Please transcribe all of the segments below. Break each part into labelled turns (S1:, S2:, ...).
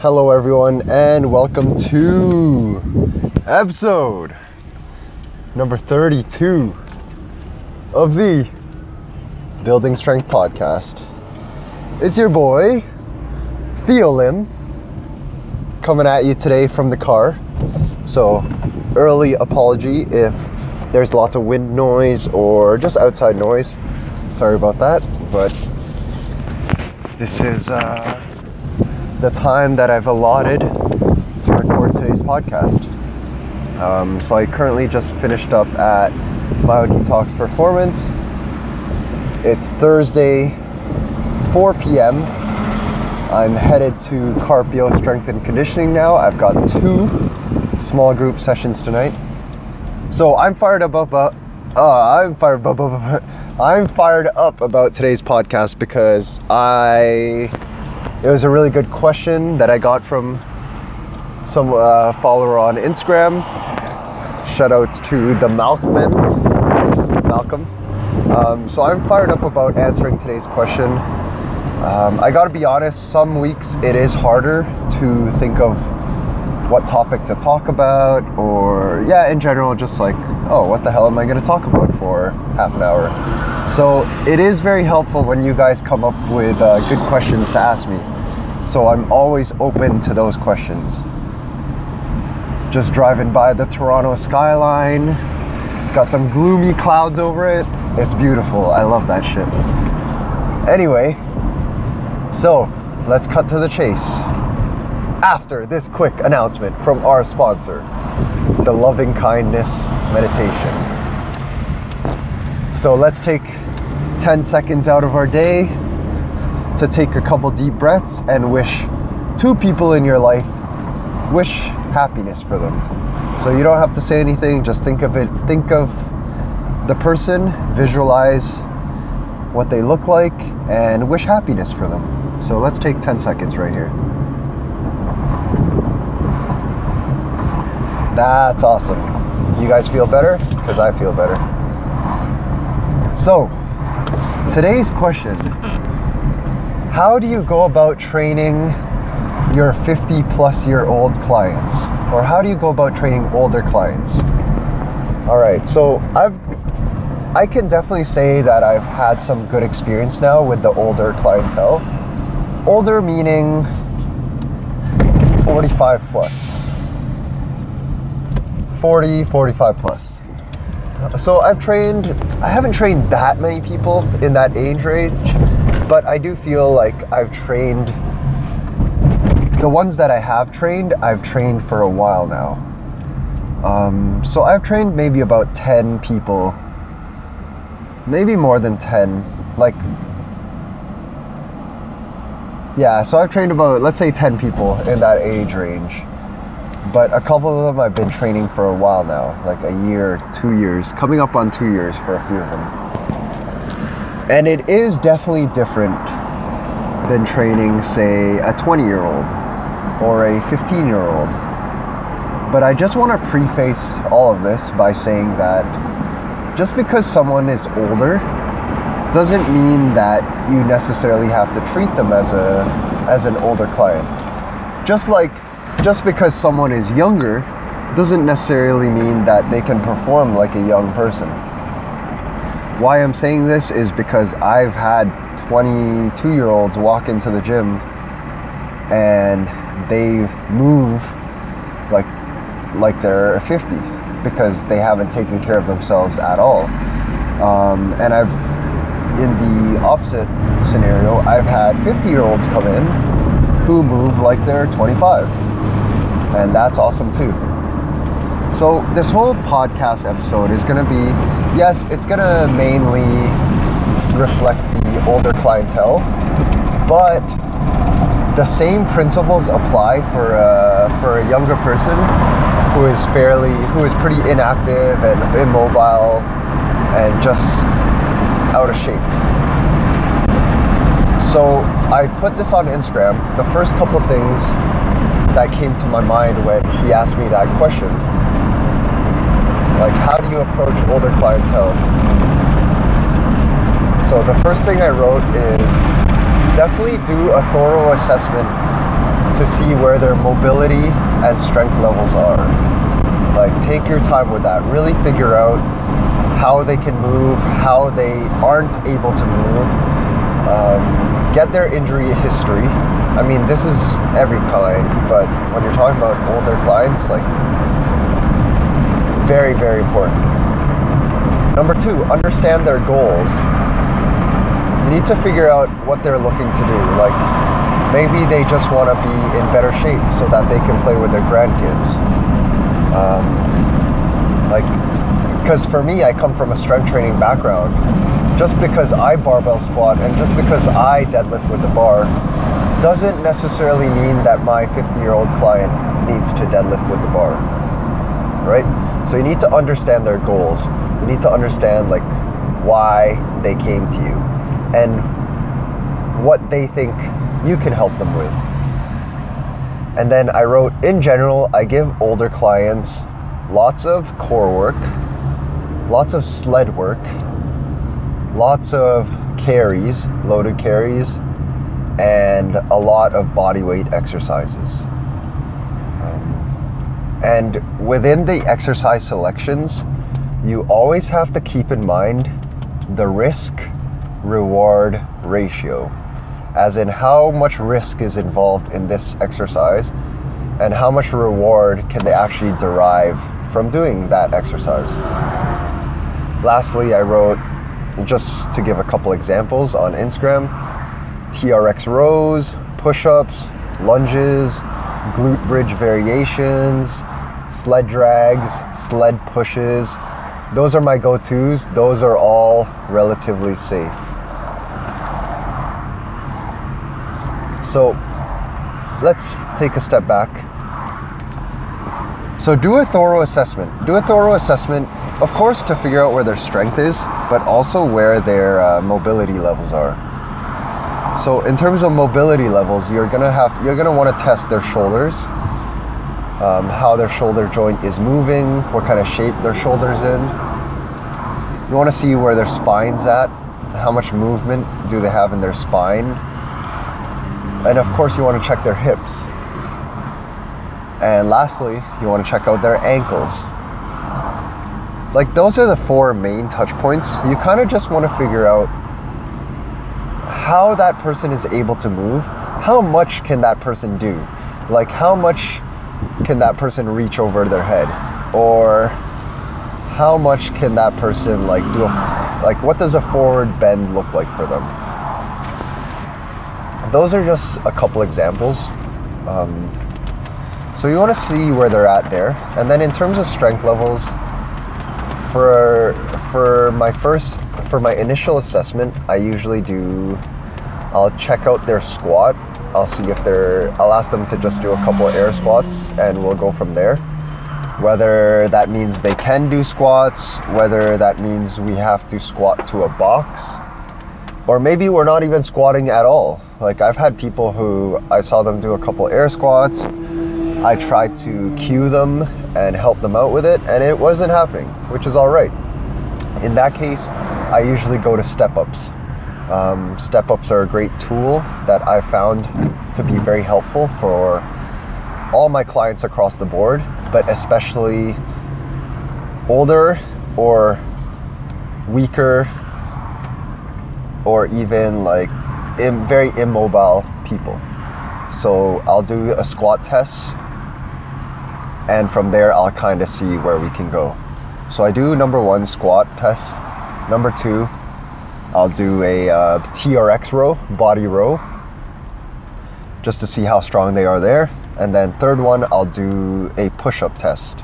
S1: Hello, everyone, and welcome to episode number 32 of the Building Strength Podcast. It's your boy, Theo Lim, coming at you today from the car. So, early apology if there's lots of wind noise or just outside noise. Sorry about that, but this is uh, the time that I've allotted to record today's podcast. Um, so I currently just finished up at Bio Talks Performance. It's Thursday, 4 p.m. I'm headed to Carpio Strength and Conditioning now. I've got two small group sessions tonight. So I'm fired up about. Uh, I'm fired up. I'm fired up about today's podcast because I it was a really good question that I got from some uh, follower on Instagram. Shoutouts to the Malcolm. Malcolm. Um, so I'm fired up about answering today's question. Um, I gotta be honest, some weeks it is harder to think of what topic to talk about, or yeah, in general, just like, oh, what the hell am I gonna talk about for half an hour? So it is very helpful when you guys come up with uh, good questions to ask me. So I'm always open to those questions. Just driving by the Toronto skyline, got some gloomy clouds over it. It's beautiful. I love that shit. Anyway, so let's cut to the chase. After this quick announcement from our sponsor, the Loving Kindness Meditation. So let's take 10 seconds out of our day to take a couple deep breaths and wish two people in your life wish happiness for them. So you don't have to say anything, just think of it, think of the person, visualize what they look like, and wish happiness for them. So let's take 10 seconds right here. That's awesome. You guys feel better? Because I feel better. So, today's question How do you go about training your 50 plus year old clients? Or how do you go about training older clients? All right, so I've I can definitely say that I've had some good experience now with the older clientele. Older meaning 45 plus. 40, 45 plus. So I've trained, I haven't trained that many people in that age range, but I do feel like I've trained, the ones that I have trained, I've trained for a while now. Um, so I've trained maybe about 10 people, maybe more than 10, like, yeah, so I've trained about, let's say 10 people in that age range but a couple of them I've been training for a while now, like a year, two years, coming up on two years for a few of them. And it is definitely different than training, say, a 20 year old or a 15 year old. But I just want to preface all of this by saying that just because someone is older doesn't mean that you necessarily have to treat them as a as an older client. Just like just because someone is younger doesn't necessarily mean that they can perform like a young person. Why I'm saying this is because I've had 22 year olds walk into the gym and they move like like they're 50 because they haven't taken care of themselves at all. Um, and I've in the opposite scenario, I've had 50 year olds come in who move like they're 25 and that's awesome too. So, this whole podcast episode is going to be yes, it's going to mainly reflect the older clientele, but the same principles apply for a, for a younger person who is fairly, who is pretty inactive and immobile and just out of shape. So, I put this on Instagram. The first couple things that came to my mind when he asked me that question. Like, how do you approach older clientele? So, the first thing I wrote is definitely do a thorough assessment to see where their mobility and strength levels are. Like, take your time with that. Really figure out how they can move, how they aren't able to move. Um, get their injury history. I mean, this is every client, but when you're talking about older clients, like, very, very important. Number two, understand their goals. You need to figure out what they're looking to do. Like, maybe they just want to be in better shape so that they can play with their grandkids. Um, like, because for me, I come from a strength training background. Just because I barbell squat and just because I deadlift with the bar doesn't necessarily mean that my 50 year old client needs to deadlift with the bar. Right? So you need to understand their goals. You need to understand like why they came to you and what they think you can help them with. And then I wrote, in general, I give older clients lots of core work, lots of sled work, lots of carries, loaded carries, and a lot of body weight exercises. And within the exercise selections, you always have to keep in mind the risk reward ratio, as in how much risk is involved in this exercise and how much reward can they actually derive from doing that exercise. Lastly, I wrote just to give a couple examples on Instagram TRX rows, push ups, lunges, glute bridge variations, sled drags, sled pushes. Those are my go tos. Those are all relatively safe. So let's take a step back. So do a thorough assessment. Do a thorough assessment, of course, to figure out where their strength is, but also where their uh, mobility levels are. So in terms of mobility levels, you're gonna have you're gonna want to test their shoulders, um, how their shoulder joint is moving, what kind of shape their shoulders in. You want to see where their spine's at, how much movement do they have in their spine, and of course, you want to check their hips. And lastly, you want to check out their ankles. Like, those are the four main touch points. You kind of just want to figure out how that person is able to move. How much can that person do? Like, how much can that person reach over their head? Or how much can that person, like, do a, like, what does a forward bend look like for them? those are just a couple examples. Um, so you want to see where they're at there, and then in terms of strength levels, for for my first for my initial assessment, I usually do. I'll check out their squat. I'll see if they're. I'll ask them to just do a couple air squats, and we'll go from there. Whether that means they can do squats, whether that means we have to squat to a box, or maybe we're not even squatting at all. Like I've had people who I saw them do a couple air squats. I tried to cue them and help them out with it, and it wasn't happening, which is all right. In that case, I usually go to step ups. Um, step ups are a great tool that I found to be very helpful for all my clients across the board, but especially older or weaker or even like Im- very immobile people. So I'll do a squat test, and from there I'll kind of see where we can go. So I do number one squat test. Number two, I'll do a uh, TRX row, body row, just to see how strong they are there. And then third one, I'll do a push-up test.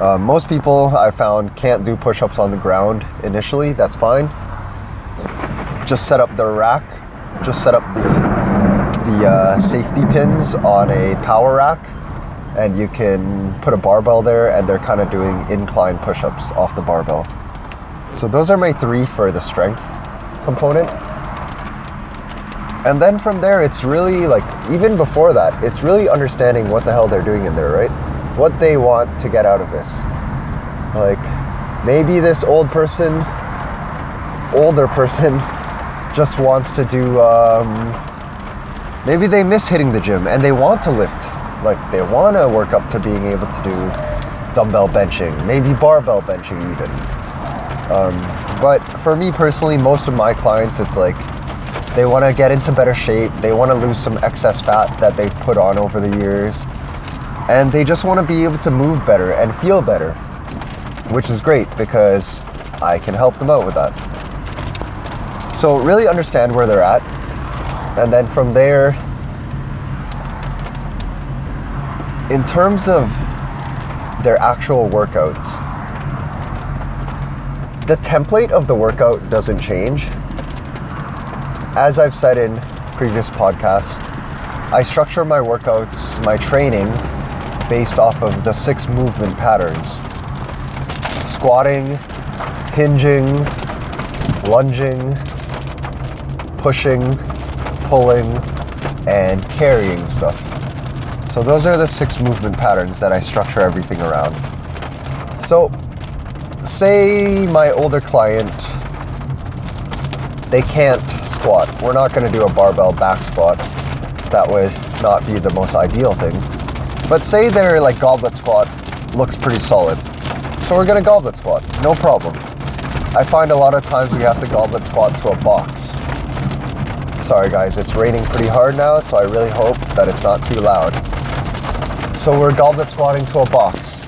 S1: Uh, most people I found can't do push-ups on the ground initially. That's fine just set up the rack, just set up the the uh, safety pins on a power rack, and you can put a barbell there, and they're kind of doing incline push-ups off the barbell. So those are my three for the strength component. And then from there, it's really like, even before that, it's really understanding what the hell they're doing in there, right? What they want to get out of this. Like, maybe this old person, older person, just wants to do um, maybe they miss hitting the gym and they want to lift. Like they want to work up to being able to do dumbbell benching, maybe barbell benching even. Um, but for me personally, most of my clients, it's like they want to get into better shape. They want to lose some excess fat that they've put on over the years. And they just want to be able to move better and feel better, which is great because I can help them out with that. So, really understand where they're at. And then from there, in terms of their actual workouts, the template of the workout doesn't change. As I've said in previous podcasts, I structure my workouts, my training, based off of the six movement patterns squatting, hinging, lunging, pushing, pulling, and carrying stuff. So those are the six movement patterns that I structure everything around. So say my older client they can't squat. We're not going to do a barbell back squat. That would not be the most ideal thing. But say their like goblet squat looks pretty solid. So we're going to goblet squat. No problem. I find a lot of times we have to goblet squat to a box. Sorry guys, it's raining pretty hard now, so I really hope that it's not too loud. So we're goblet squatting to a box.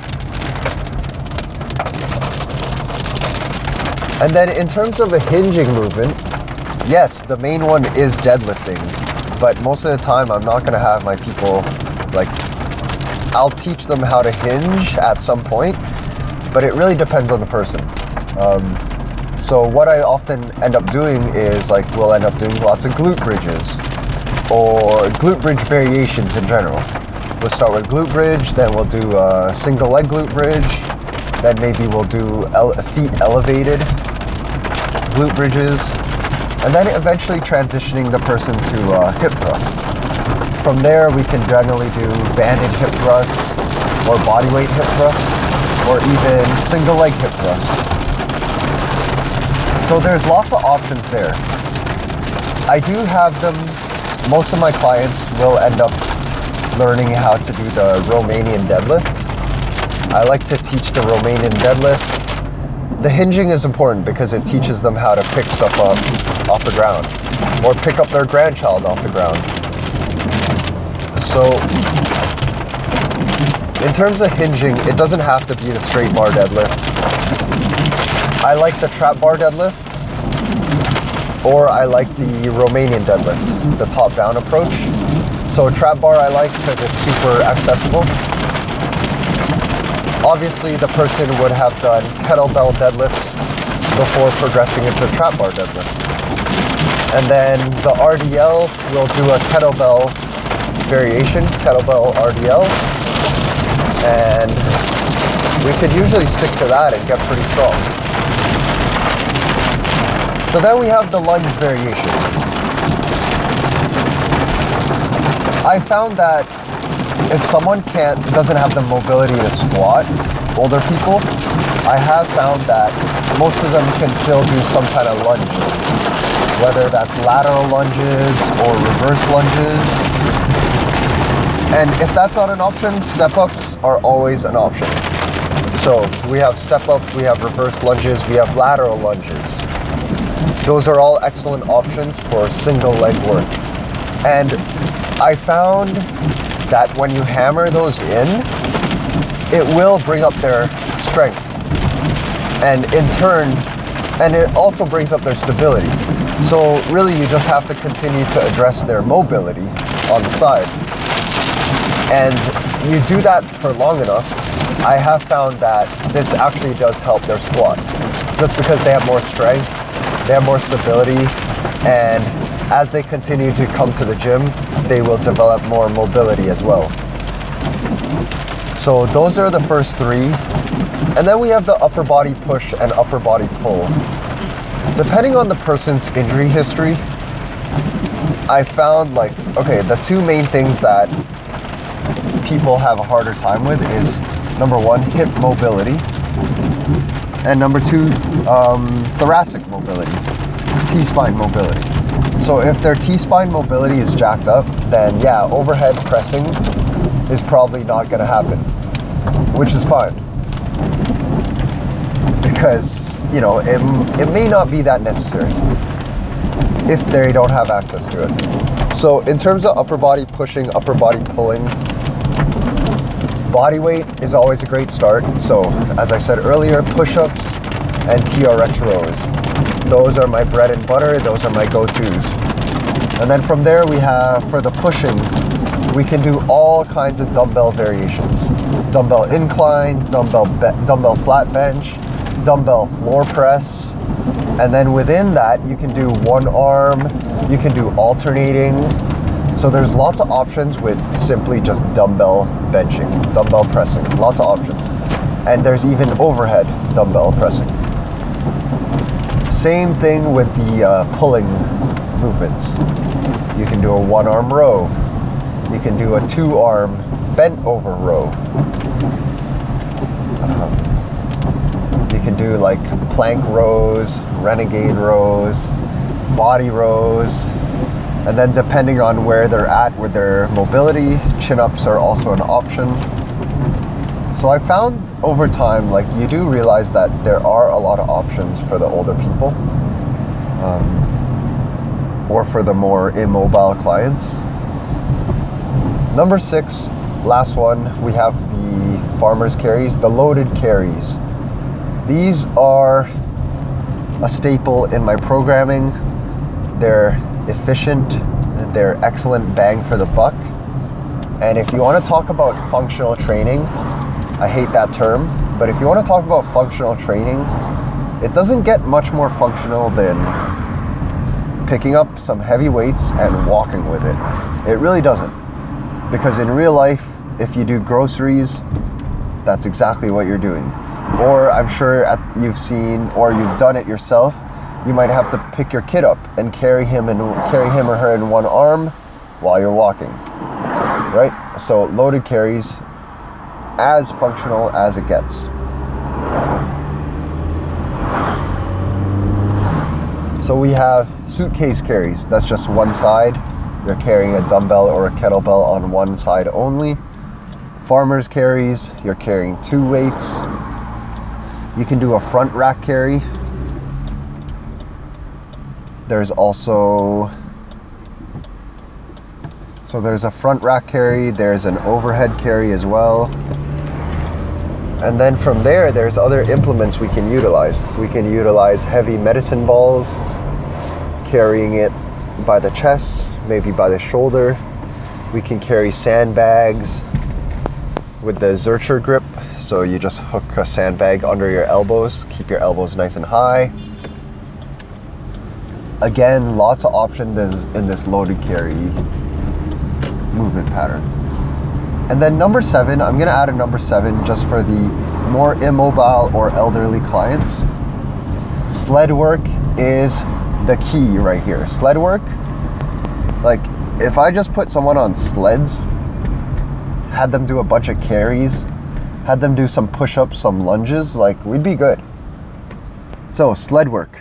S1: And then in terms of a hinging movement, yes, the main one is deadlifting. But most of the time, I'm not going to have my people like, I'll teach them how to hinge at some point, but it really depends on the person. Um, so, what I often end up doing is like, we'll end up doing lots of glute bridges or glute bridge variations in general. We'll start with glute bridge, then we'll do a single leg glute bridge, then maybe we'll do ele- feet elevated glute bridges, and then eventually transitioning the person to uh, hip thrust. From there, we can generally do banded hip thrust, or bodyweight hip thrust, or even single leg hip thrust. So there's lots of options there. I do have them, most of my clients will end up learning how to do the Romanian deadlift. I like to teach the Romanian deadlift. The hinging is important because it teaches them how to pick stuff up off the ground or pick up their grandchild off the ground. So, in terms of hinging, it doesn't have to be the straight bar deadlift. I like the trap bar deadlift or I like the Romanian deadlift, the top down approach. So a trap bar I like because it's super accessible. Obviously the person would have done kettlebell deadlifts before progressing into trap bar deadlift. And then the RDL will do a kettlebell variation, kettlebell RDL. And we could usually stick to that and get pretty strong. So then we have the lunge variation. I found that if someone can't doesn't have the mobility to squat, older people, I have found that most of them can still do some kind of lunge. Whether that's lateral lunges or reverse lunges. And if that's not an option, step ups are always an option. So, so we have step ups, we have reverse lunges, we have lateral lunges. Those are all excellent options for single leg work. And I found that when you hammer those in, it will bring up their strength. And in turn, and it also brings up their stability. So really you just have to continue to address their mobility on the side. And you do that for long enough, I have found that this actually does help their squat. Just because they have more strength, they have more stability, and as they continue to come to the gym, they will develop more mobility as well. So those are the first three. And then we have the upper body push and upper body pull. Depending on the person's injury history, I found like, okay, the two main things that people have a harder time with is number one, hip mobility, and number two, um, thoracic mobility, T spine mobility. So if their T-spine mobility is jacked up, then yeah, overhead pressing is probably not going to happen, which is fine. Because, you know, it, it may not be that necessary if they don't have access to it. So in terms of upper body pushing, upper body pulling, body weight is always a great start. So as I said earlier, push-ups and TRX rows. Those are my bread and butter. Those are my go-tos. And then from there we have, for the pushing, we can do all kinds of dumbbell variations. Dumbbell incline, dumbbell, be- dumbbell flat bench, dumbbell floor press, and then within that, you can do one arm, you can do alternating. So there's lots of options with simply just dumbbell benching, dumbbell pressing, lots of options. And there's even overhead dumbbell pressing. Same thing with the uh, pulling movements. You can do a one arm row, you can do a two arm bent over row. Um, you can do like plank rows, renegade rows, body rows, and then depending on where they're at with their mobility, chin ups are also an option. So I found over time, like you do realize that there are a lot of options for the older people, um, or for the more immobile clients. Number six, last one, we have the farmer's carries, the loaded carries. These are a staple in my programming. They're efficient, they're excellent bang for the buck. And if you want to talk about functional training, I hate that term, but if you want to talk about functional training, it doesn't get much more functional than picking up some heavy weights and walking with it. It really doesn't. Because in real life, if you do groceries, that's exactly what you're doing or I'm sure at, you've seen or you've done it yourself. You might have to pick your kid up and carry him and carry him or her in one arm while you're walking, right? So loaded carries, as functional as it gets. So we have suitcase carries. That's just one side. You're carrying a dumbbell or a kettlebell on one side only. Farmer's carries, you're carrying two weights you can do a front rack carry. There's also so there's a front rack carry, there's an overhead carry as well. And then from there, there's other implements we can utilize. We can utilize heavy medicine balls, carrying it by the chest, maybe by the shoulder. We can carry sandbags with the Zercher grip so you just hook a sandbag under your elbows, keep your elbows nice and high. Again, lots of options in this loaded carry movement pattern. And then number seven, I'm gonna add a number seven just for the more immobile or elderly clients. Sled work is the key right here. Sled work, like if I just put someone on sleds, had them do a bunch of carries, had them do some push ups, some lunges, like we'd be good. So, sled work.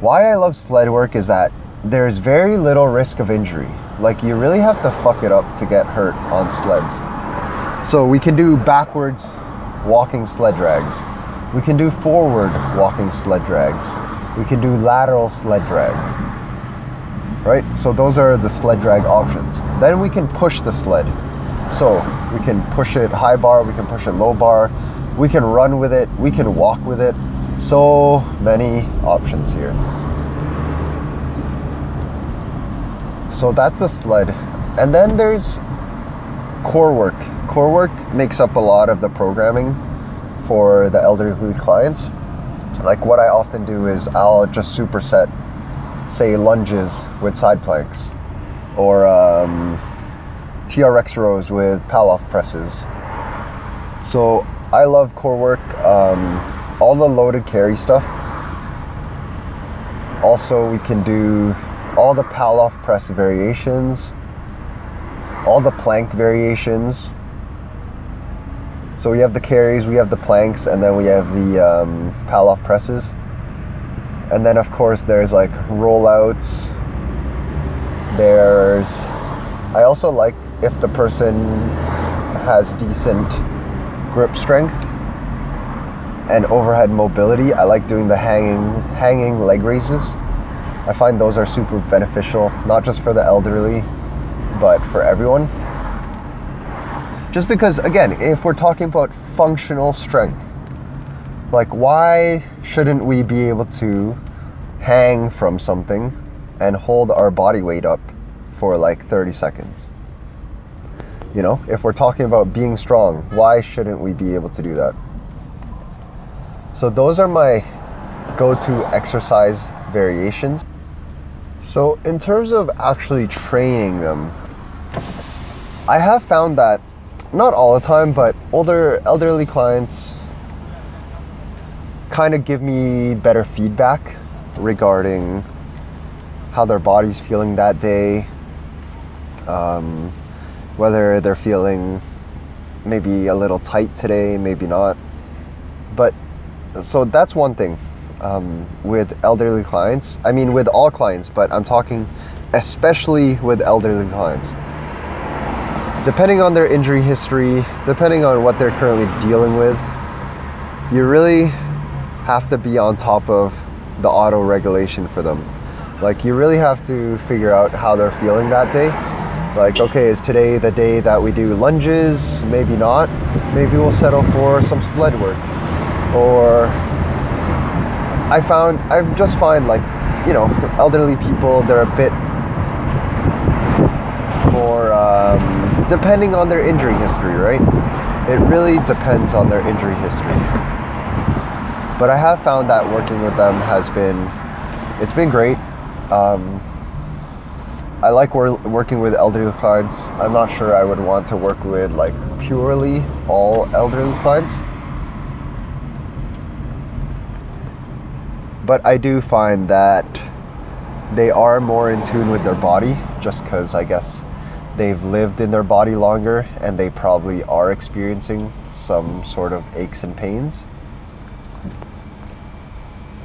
S1: Why I love sled work is that there's very little risk of injury. Like, you really have to fuck it up to get hurt on sleds. So, we can do backwards walking sled drags, we can do forward walking sled drags, we can do lateral sled drags. Right? So, those are the sled drag options. Then we can push the sled. So we can push it high bar, we can push it low bar, we can run with it, we can walk with it. So many options here. So that's the sled. And then there's core work. Core work makes up a lot of the programming for the elderly clients. Like what I often do is I'll just superset, say, lunges with side planks or um, TRX rows with Pallof presses. So I love core work, um, all the loaded carry stuff. Also, we can do all the Pallof press variations, all the plank variations. So we have the carries, we have the planks, and then we have the um, Pallof presses. And then, of course, there's like rollouts. There's. I also like if the person has decent grip strength and overhead mobility. I like doing the hanging hanging leg raises. I find those are super beneficial, not just for the elderly, but for everyone. Just because, again, if we're talking about functional strength, like why shouldn't we be able to hang from something and hold our body weight up for like 30 seconds? You know, if we're talking about being strong, why shouldn't we be able to do that? So, those are my go to exercise variations. So, in terms of actually training them, I have found that not all the time, but older elderly clients kind of give me better feedback regarding how their body's feeling that day, um, whether they're feeling maybe a little tight today, maybe not. But so that's one thing um, with elderly clients. I mean, with all clients, but I'm talking especially with elderly clients. Depending on their injury history, depending on what they're currently dealing with, you really have to be on top of the auto regulation for them. Like, you really have to figure out how they're feeling that day. Like, okay, is today the day that we do lunges? Maybe not. Maybe we'll settle for some sled work. Or I found I've just find like you know elderly people they're a bit more um, depending on their injury history, right? It really depends on their injury history. But I have found that working with them has been it's been great. Um, I like wor- working with elderly clients. I'm not sure I would want to work with like purely all elderly clients but I do find that they are more in tune with their body just because I guess they've lived in their body longer and they probably are experiencing some sort of aches and pains.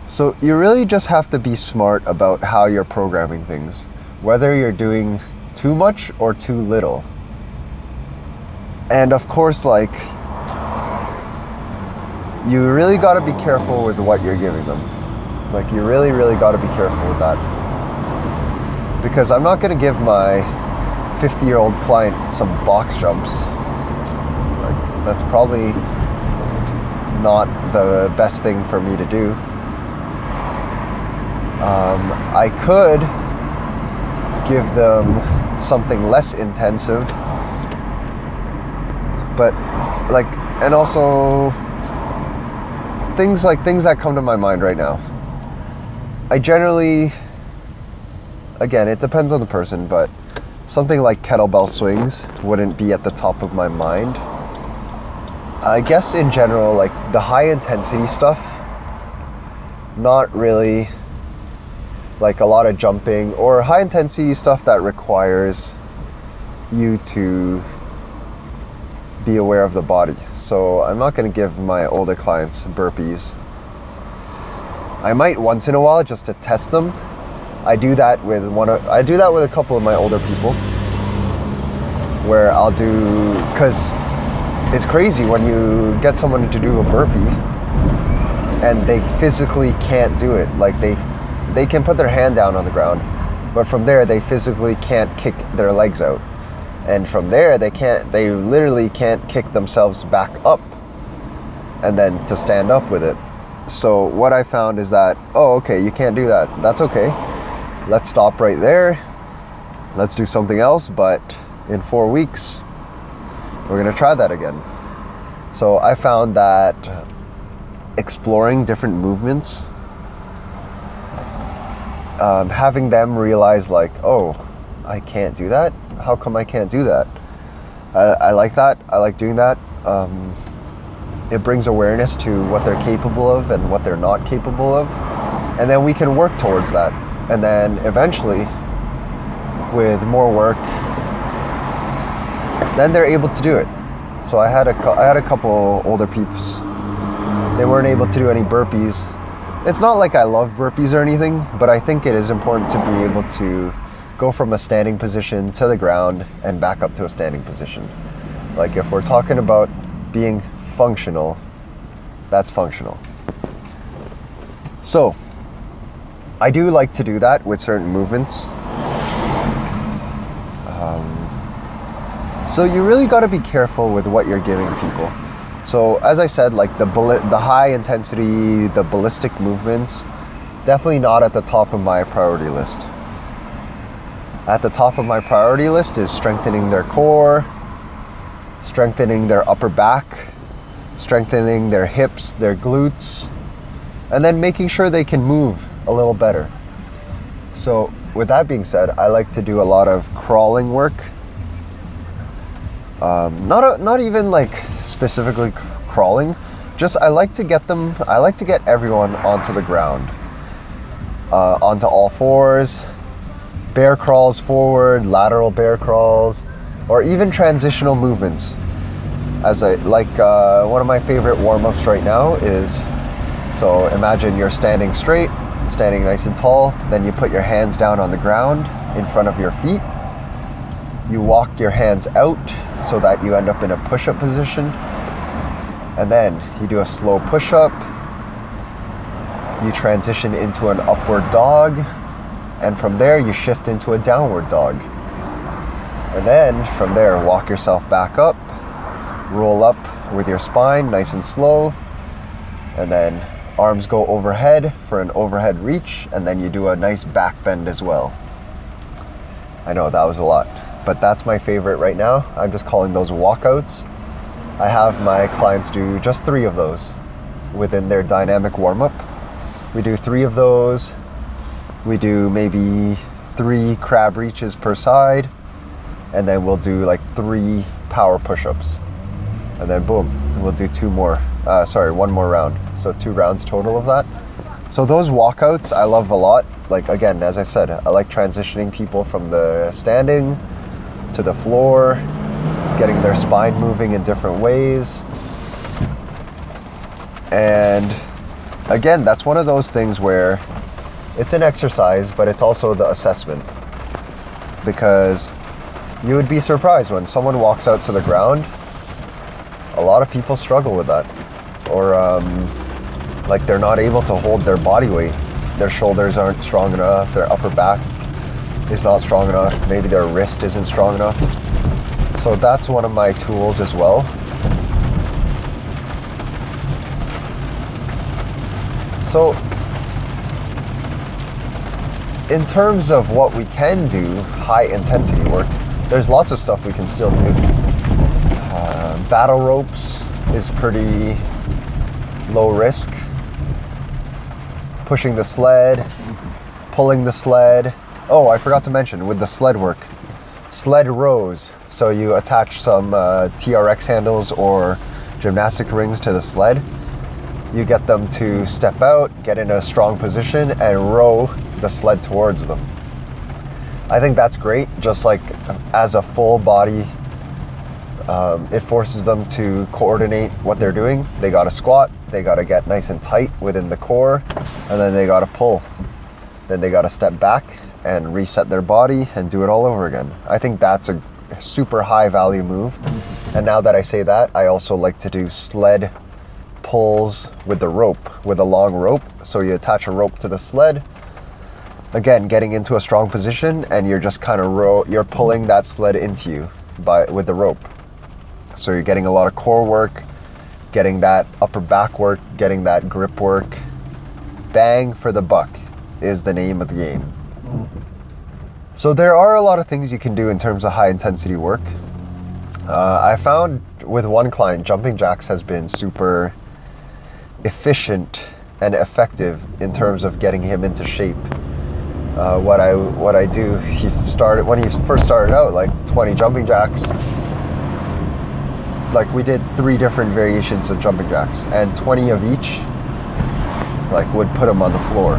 S1: So you really just have to be smart about how you're programming things, whether you're doing too much or too little. And of course, like, you really got to be careful with what you're giving them. Like you really, really got to be careful with that. Because I'm not going to give my 50 year old client some box jumps. Like, that's probably not the best thing for me to do. Um, I could give them something less intensive, but like, and also things like things that come to my mind right now I generally, again, it depends on the person, but something like kettlebell swings wouldn't be at the top of my mind. I guess in general, like the high intensity stuff, not really like a lot of jumping or high intensity stuff that requires you to be aware of the body. So I'm not going to give my older clients burpees I might once in a while just to test them. I do that with one of, I do that with a couple of my older people where I'll do cuz it's crazy when you get someone to do a burpee and they physically can't do it. Like they they can put their hand down on the ground, but from there they physically can't kick their legs out. And from there they can't they literally can't kick themselves back up and then to stand up with it so what I found is that, oh, okay, you can't do that. That's okay. Let's stop right there. Let's do something else. But in four weeks, we're going to try that again. So I found that exploring different movements, um, having them realize, like, oh, I can't do that. How come I can't do that? I, I like that. I like doing that. Um, it brings awareness to what they're capable of and what they're not capable of. And then we can work towards that. And then eventually, with more work, then they're able to do it. So I had a, I had a couple older peeps. They weren't able to do any burpees, it's not like I love burpees or anything, but I think it is important to be able to go from a standing position to the ground and back up to a standing position. Like if we're talking about being functional, that's functional. So, I do like to do that with certain movements. Um, so you really got to be careful with what you're giving people. So as I said, like the the high intensity, the ballistic movements, definitely not at the top of my priority list. At the top of my priority list is strengthening their core, strengthening their upper back, strengthening their hips, their glutes, and then making sure they can move a little better. So, with that being said, I like to do a lot of crawling work. Um, not a, not even like specifically crawling, just I like to get them. I like to get everyone onto the ground, uh, onto all fours, bear crawls forward, lateral bear crawls, or even transitional movements. As I like, uh, one of my favorite warm ups right now is so imagine you're standing straight, standing nice and tall, then you put your hands down on the ground in front of your feet. You walk your hands out so that you end up in a push up position. And then you do a slow push up. You transition into an upward dog. And from there, you shift into a downward dog. And then from there, walk yourself back up, roll up with your spine nice and slow, and then arms go overhead for an overhead reach, and then you do a nice back bend as well. I know that was a lot, but that's my favorite right now. I'm just calling those walkouts. I have my clients do just three of those within their dynamic warm up. We do three of those. We do maybe three crab reaches per side, and then we'll do like three power push ups. And then boom, we'll do two more uh, sorry, one more round. So two rounds total of that. So those walkouts I love a lot. Like again, as I said, I like transitioning people from the standing to the floor, getting their spine moving in different ways. And again, that's one of those things where it's an exercise, but it's also the assessment. Because you would be surprised when someone walks out to the ground. A lot of people struggle with that or um, like they're not able to hold their body weight. Their shoulders aren't strong enough, their upper back is not strong enough, maybe their wrist isn't strong enough. So that's one of my tools as well. So, in terms of what we can do, high intensity work, there's lots of stuff we can still do. Battle ropes is pretty low risk. Pushing the sled, pulling the sled. Oh, I forgot to mention with the sled work, sled rows. So you attach some uh, TRX handles or gymnastic rings to the sled. You get them to step out, get in a strong position, and row the sled towards them. I think that's great, just like as a full body um, it forces them to coordinate what they're doing. They got to squat, they got to get nice and tight within the core, and then they got to pull. Then they got to step back and reset their body and do it all over again. I think that's a super high value move. And now that I say that, I also like to do sled pulls with the rope, with a long rope. So you attach a rope to the sled. Again, getting into a strong position, and you're just kind of row. You're pulling that sled into you by with the rope. So you're getting a lot of core work, getting that upper back work, getting that grip work. Bang for the buck is the name of the game. So there are a lot of things you can do in terms of high intensity work. Uh, I found with one client, jumping jacks has been super efficient and effective in terms of getting him into shape. Uh, what I what I do, he started when he first started out, like 20 jumping jacks, like we did three different variations of jumping jacks and 20 of each like would put him on the floor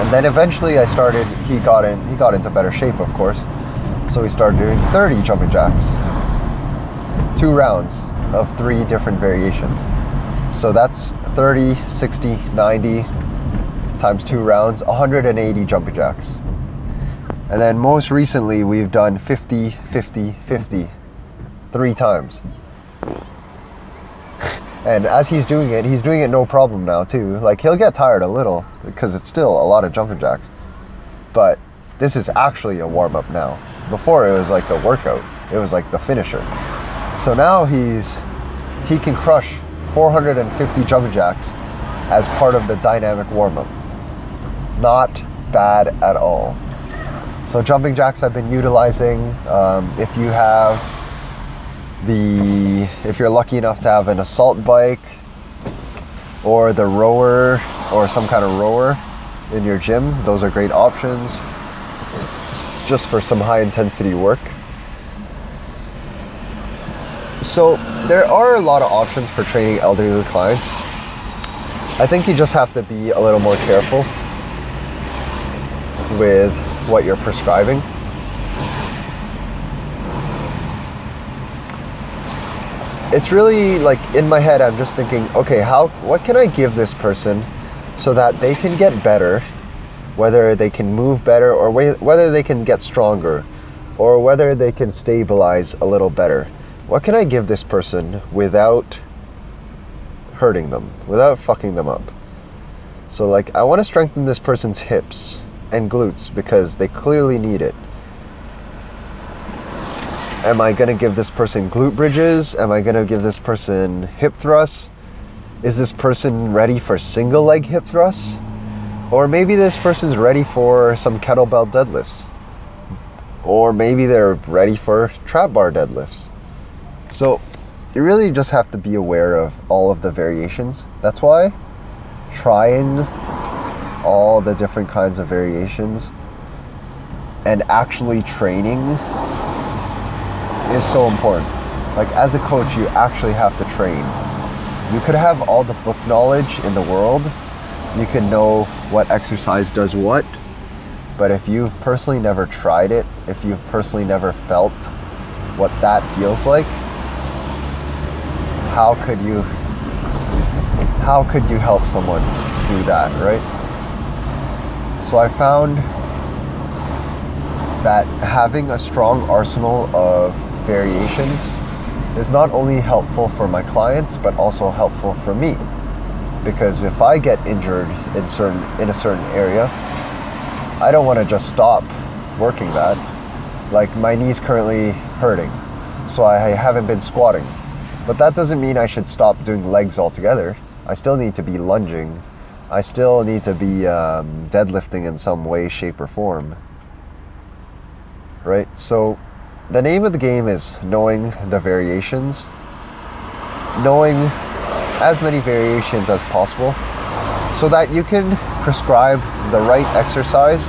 S1: and then eventually i started he got in he got into better shape of course so we started doing 30 jumping jacks two rounds of three different variations so that's 30 60 90 times two rounds, 180 jumping jacks. And then most recently, we've done 50, 50, 50 three times. And as he's doing it, he's doing it no problem now, too. Like, he'll get tired a little because it's still a lot of jumping jacks. But this is actually a warm up now. Before, it was like the workout, it was like the finisher. So now he's he can crush 450 jumping jacks as part of the dynamic warm up. Not bad at all. So jumping jacks I've been utilizing. Um, if you have the, if you're lucky enough to have an assault bike or the rower or some kind of rower in your gym, those are great options just for some high intensity work. So there are a lot of options for training elderly clients. I think you just have to be a little more careful with what you're prescribing. It's really like in my head I'm just thinking, okay, how what can I give this person so that they can get better, whether they can move better or whether they can get stronger or whether they can stabilize a little better what can I give this person without hurting them, without fucking them up? So, like, I want to strengthen this person's hips and glutes because they clearly need it. Am I going to give this person glute bridges? Am I going to give this person hip thrusts? Is this person ready for single leg hip thrusts? Or maybe this person's ready for some kettlebell deadlifts. Or maybe they're ready for trap bar deadlifts. So you really just have to be aware of all of the variations. That's why trying all the different kinds of variations and actually training is so important. Like as a coach, you actually have to train. You could have all the book knowledge in the world. You can know what exercise does what. But if you've personally never tried it, if you've personally never felt what that feels like, how could you how could you help someone do that, right? So I found that having a strong arsenal of variations is not only helpful for my clients but also helpful for me because if I get injured in certain in a certain area I don't want to just stop working that like my knee's currently hurting so I haven't been squatting but that doesn't mean I should stop doing legs altogether. I still need to be lunging. I still need to be um, deadlifting in some way, shape, or form. Right? So, the name of the game is knowing the variations, knowing as many variations as possible so that you can prescribe the right exercise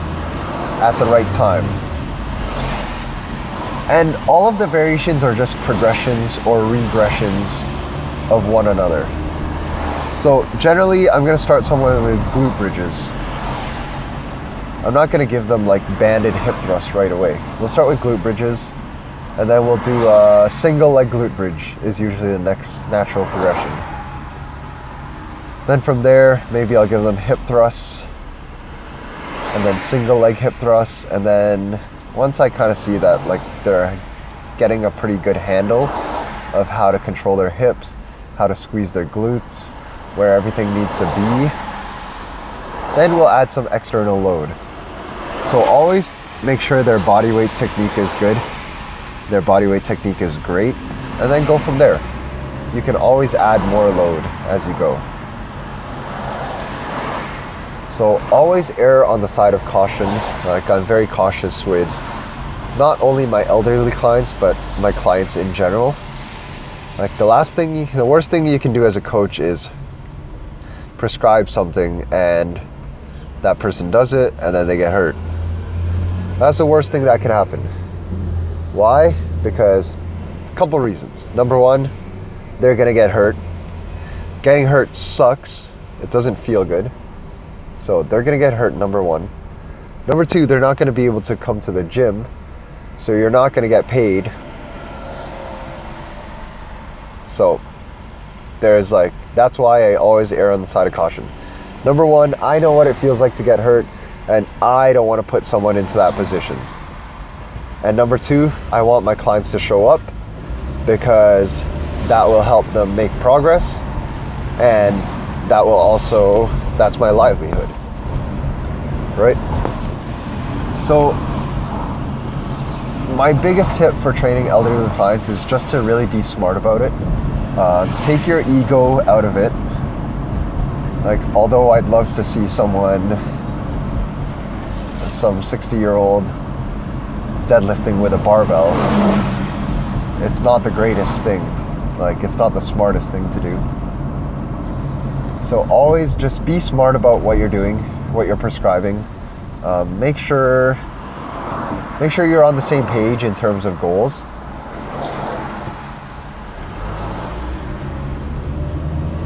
S1: at the right time and all of the variations are just progressions or regressions of one another. So generally, I'm gonna start somewhere with glute bridges. I'm not gonna give them like banded hip thrust right away. We'll start with glute bridges, and then we'll do a single leg glute bridge is usually the next natural progression. Then from there, maybe I'll give them hip thrusts, and then single leg hip thrusts, and then once I kind of see that like they're getting a pretty good handle of how to control their hips, how to squeeze their glutes, where everything needs to be, then we'll add some external load. So always make sure their body weight technique is good, their body weight technique is great, and then go from there. You can always add more load as you go. So always err on the side of caution. Like I'm very cautious with not only my elderly clients, but my clients in general. Like the last thing, the worst thing you can do as a coach is prescribe something and that person does it and then they get hurt. That's the worst thing that can happen. Why? Because a couple reasons. Number one, they're gonna get hurt. Getting hurt sucks. It doesn't feel good. So they're going to get hurt, number one. Number two, they're not going to be able to come to the gym. So you're not going to get paid. So there's like, that's why I always err on the side of caution. Number one, I know what it feels like to get hurt, and I don't want to put someone into that position. And number two, I want my clients to show up because that will help them make progress and that will also that's my livelihood. Right? So my biggest tip for training elderly clients is just to really be smart about it. Uh, take your ego out of it. Like although i'd love to see someone some 60 year old deadlifting with a barbell it's not the greatest thing like it's not the smartest thing to do so always just be smart about what you're doing, what you're prescribing. Um, make sure make sure you're on the same page in terms of goals.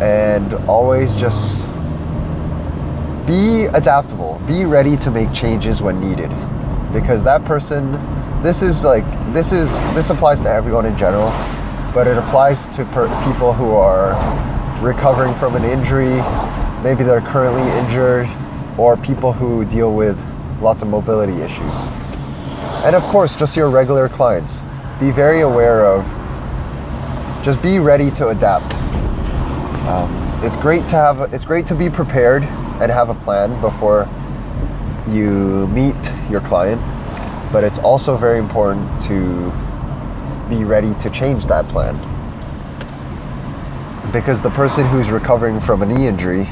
S1: And always just be adaptable. Be ready to make changes when needed. Because that person this is like this is this applies to everyone in general, but it applies to per- people who are recovering from an injury, maybe they're currently injured, or people who deal with lots of mobility issues. And of course, just your regular clients. Be very aware of, just be ready to adapt. Um, it's great to have, it's great to be prepared and have a plan before you meet your client, but it's also very important to be ready to change that plan because the person who's recovering from a knee injury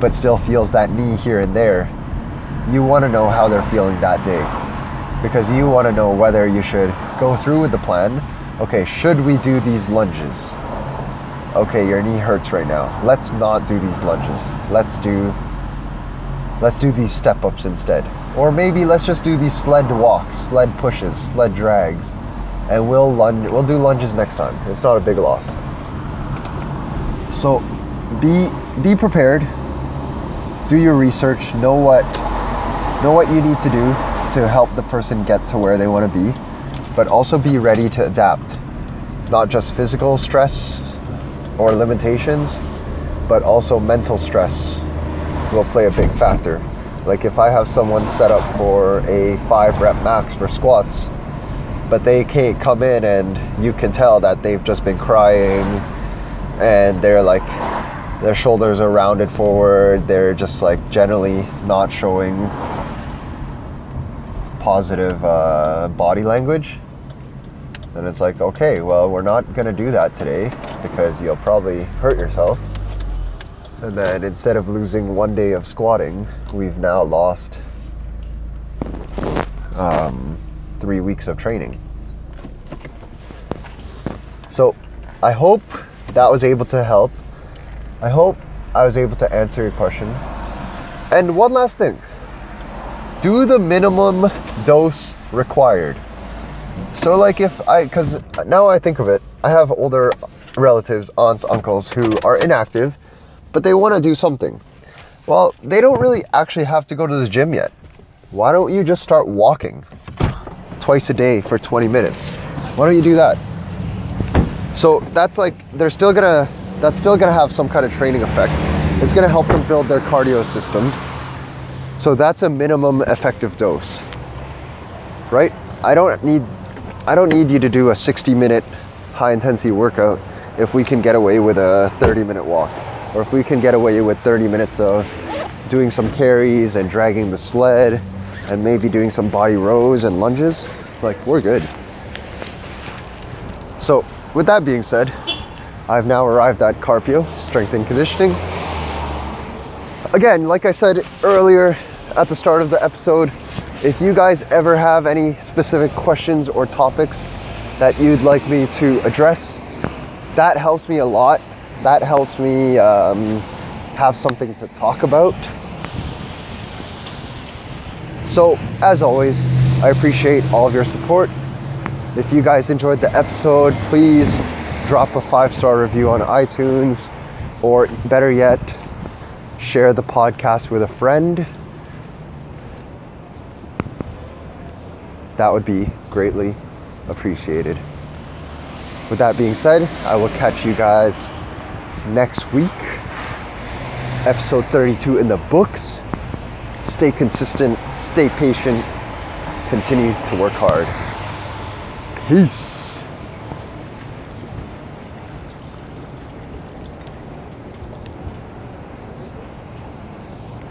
S1: but still feels that knee here and there, you want to know how they're feeling that day because you want to know whether you should go through with the plan. Okay, should we do these lunges? Okay, your knee hurts right now. Let's not do these lunges. Let's do let's do these step ups instead. Or maybe let's just do these sled walks, sled pushes, sled drags. And we'll lunge we'll do lunges next time. It's not a big loss. So be be prepared. Do your research. Know what know what you need to do to help the person get to where they want to be, but also be ready to adapt. Not just physical stress or limitations, but also mental stress will play a big factor. Like if I have someone set up for a 5 rep max for squats, but they can't come in and you can tell that they've just been crying and they're like their shoulders are rounded forward they're just like generally not showing positive uh, body language and it's like okay well we're not to do that today because you'll probably hurt yourself and then instead of losing one day of squatting we've now lost um, three weeks of training so i hope that was able to help. I hope I was able to answer your question. And one last thing do the minimum dose required. So, like, if I, because now I think of it, I have older relatives, aunts, uncles who are inactive, but they want to do something. Well, they don't really actually have to go to the gym yet. Why don't you just start walking twice a day for 20 minutes? Why don't you do that? So that's like they're still gonna that's still gonna have some kind of training effect. It's gonna help them build their cardio system. So that's a minimum effective dose. Right? I don't need I don't need you to do a 60 minute high intensity workout if we can get away with a 30 minute walk. Or if we can get away with 30 minutes of doing some carries and dragging the sled and maybe doing some body rows and lunges, like we're good. So with that being said, I've now arrived at Carpio Strength and Conditioning. Again, like I said earlier at the start of the episode, if you guys ever have any specific questions or topics that you'd like me to address, that helps me a lot. That helps me um, have something to talk about. So, as always, I appreciate all of your support if you guys enjoyed the episode, please drop a five star review on iTunes, or better yet, share the podcast with a friend. That would be greatly appreciated. With that being said, I will catch you guys next week. Episode 32 in the books. Stay consistent, stay patient, continue to work hard. Peace.